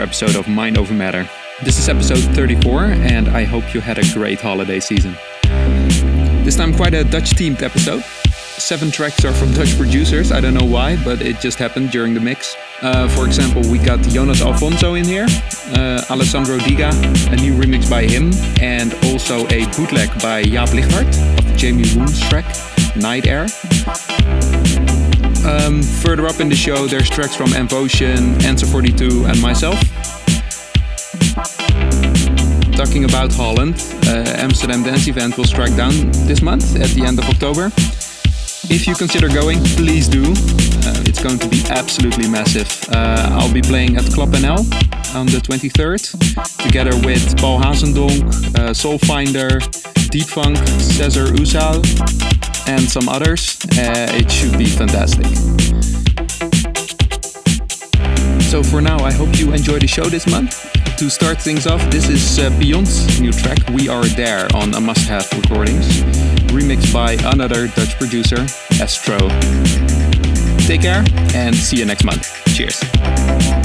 episode of Mind Over Matter. This is episode 34, and I hope you had a great holiday season. This time, quite a Dutch themed episode. Seven tracks are from Dutch producers, I don't know why, but it just happened during the mix. Uh, for example, we got Jonas Afonso in here, uh, Alessandro Diga, a new remix by him, and also a bootleg by Jaap Ligthart of Jamie Woon's track, Night Air. Um, further up in the show, there's tracks from Envotion, Answer 42, and myself. Talking about Holland, uh, Amsterdam Dance Event will strike down this month at the end of October. If you consider going, please do. Uh, it's going to be absolutely massive. Uh, I'll be playing at Club NL on the 23rd, together with Paul Hazendonk, uh, Soulfinder, Deep Funk, Cesar Usal, and some others. Uh, it should be fantastic. So for now, I hope you enjoy the show this month. To start things off, this is uh, Pion's new track, We Are There, on a must have recordings, remixed by another Dutch producer, Estroe. Take care and see you next month. Cheers.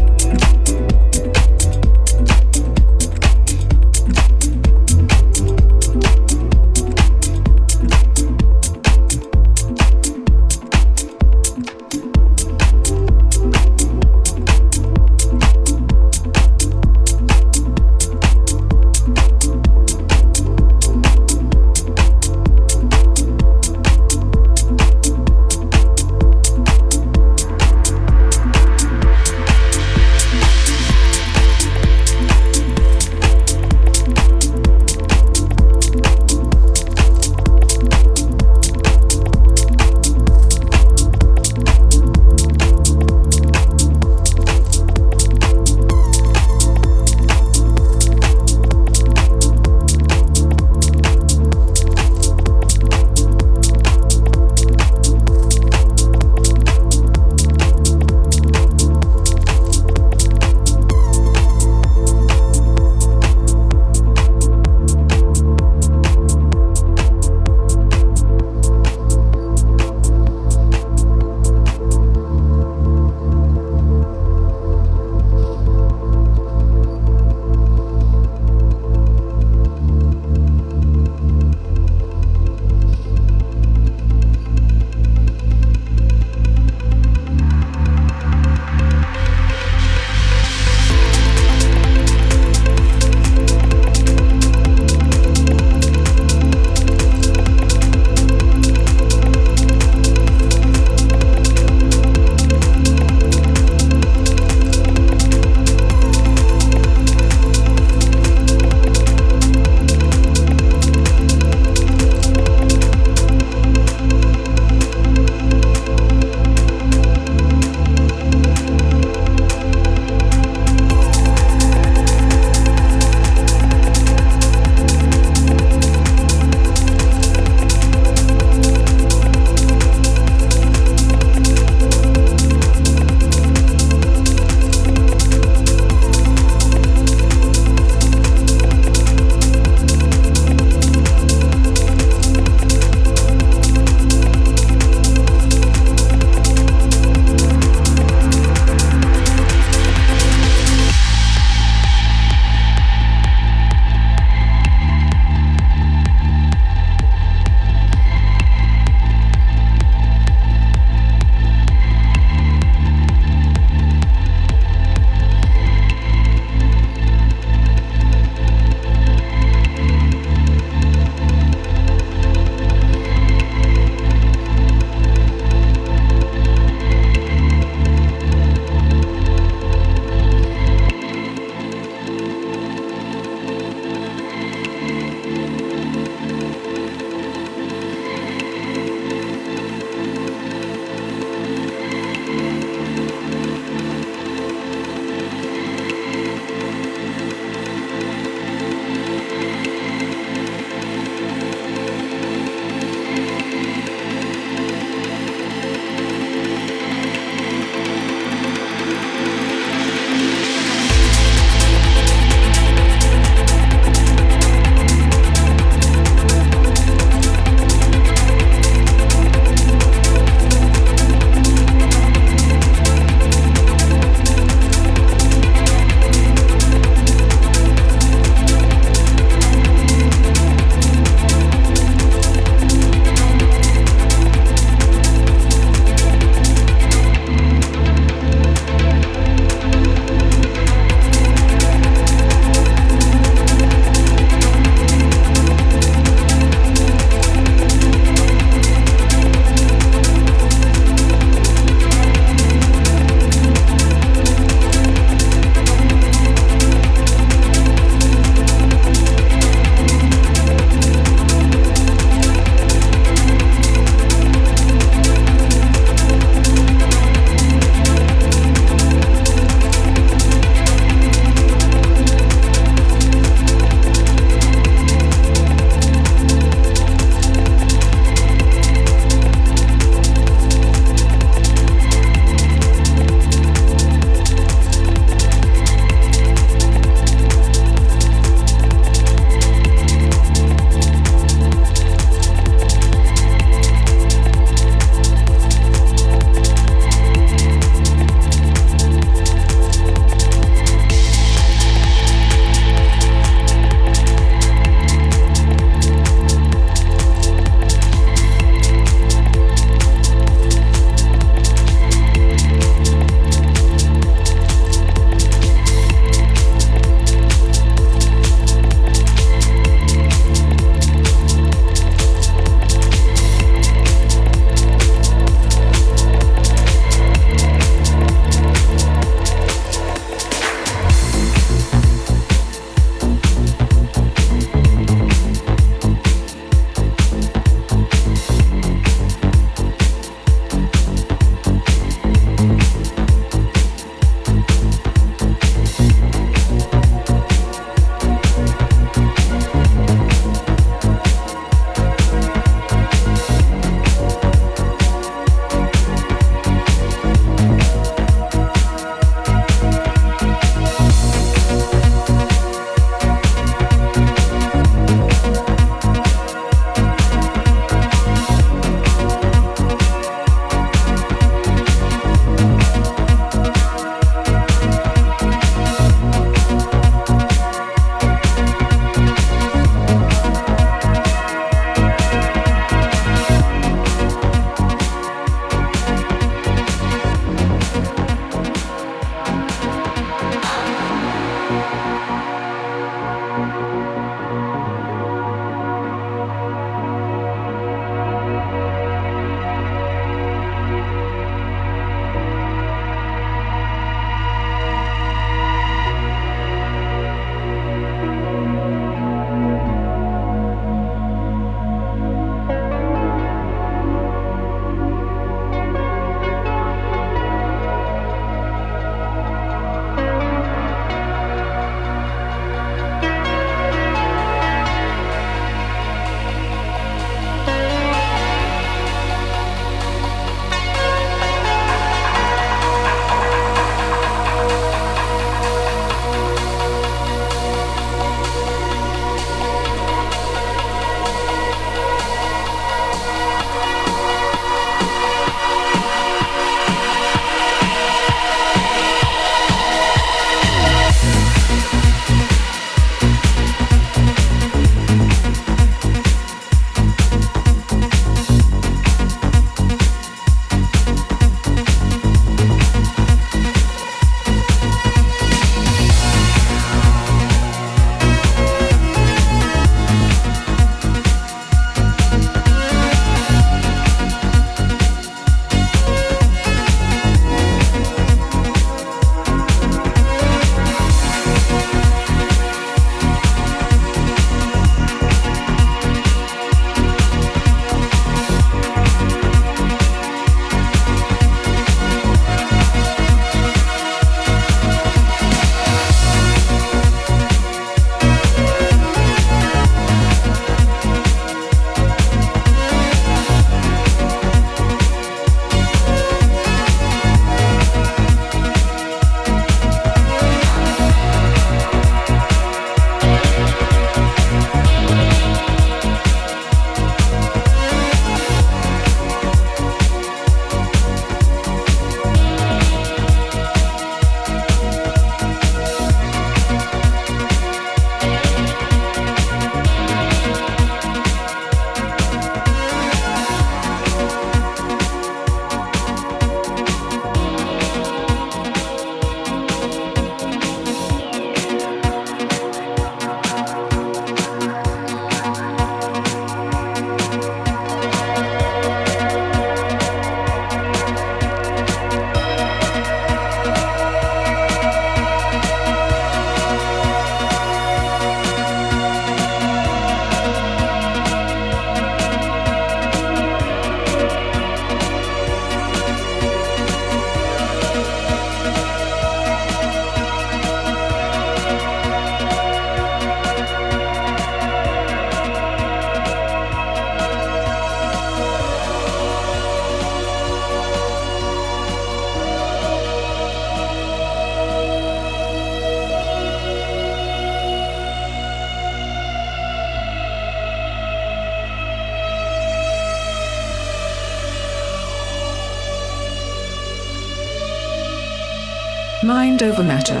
Over Matter.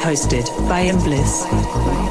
Hosted by Embliss.